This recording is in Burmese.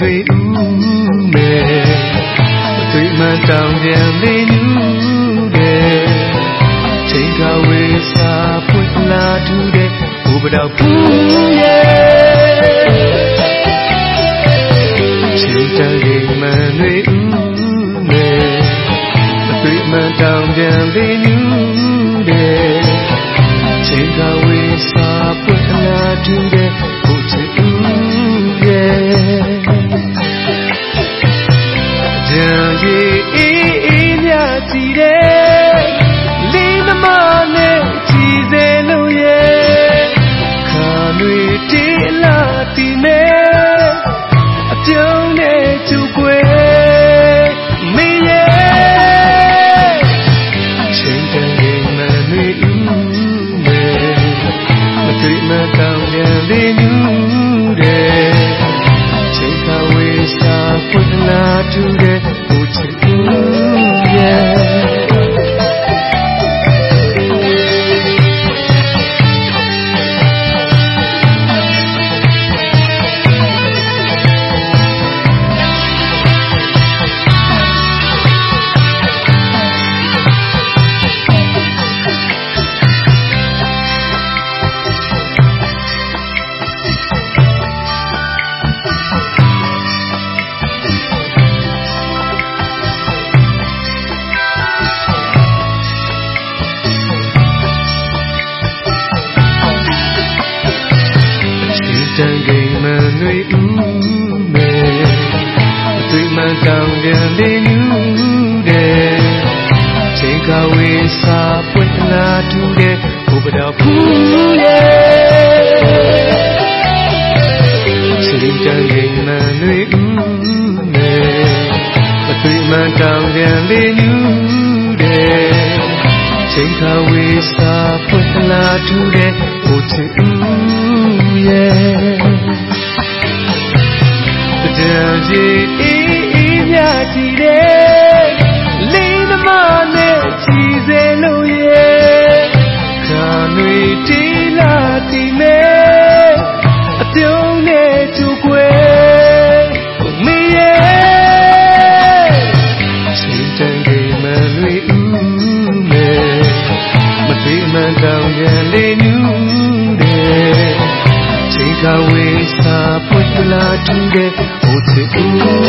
တွေဥမဲ့မသွေးမှန်တောင်ပြန်လေးနူးတဲ့ချိန်ကဝေးစာပွင့်လာထူးတဲ့ဘုပတော်ဖူးရဲ့ချိန်တန်ကိမှန်တွေဥမဲ့မသွေးမှန်တောင်ပြန်လေးနူး င်းပြန်လေးညူတဲ့ချိန်ကဝေးစာပွင့်လာထူတဲ့ဘုချစ် တန်ကိမ်မနှွေဦးမယ်အသွေးမှန်တောင်ပြန်လေးညူတဲ့ချိန်ကဝေးစာပွင့်လာထူတဲ့ဘုပတော်ဖူးရဲ့ချိန်တန်ကိမ်မနှွေဦးမယ်အသွေးမှန်တောင်ပြန်လေးညူတဲ့ချိန်ခါဝေးစာပွင့်လာထူတဲ့ဘုချစ်ဦး ကြီးအေးအေးမြကြည့်တဲ့လေးသမားနဲ့ကြည်စေလို့ရဲ့ခါတွေတီလာတီမဲ့အပြုံးနဲ့ကျူကွယ်မင်းရဲ့ချိန်တန်ကြီးမလွေဦးမဲ့မသေးမှန်တောင်ပြန်လေးညူတဲ့ချိန်ကဝေးစာပွင့်လာထူးတဲ့ to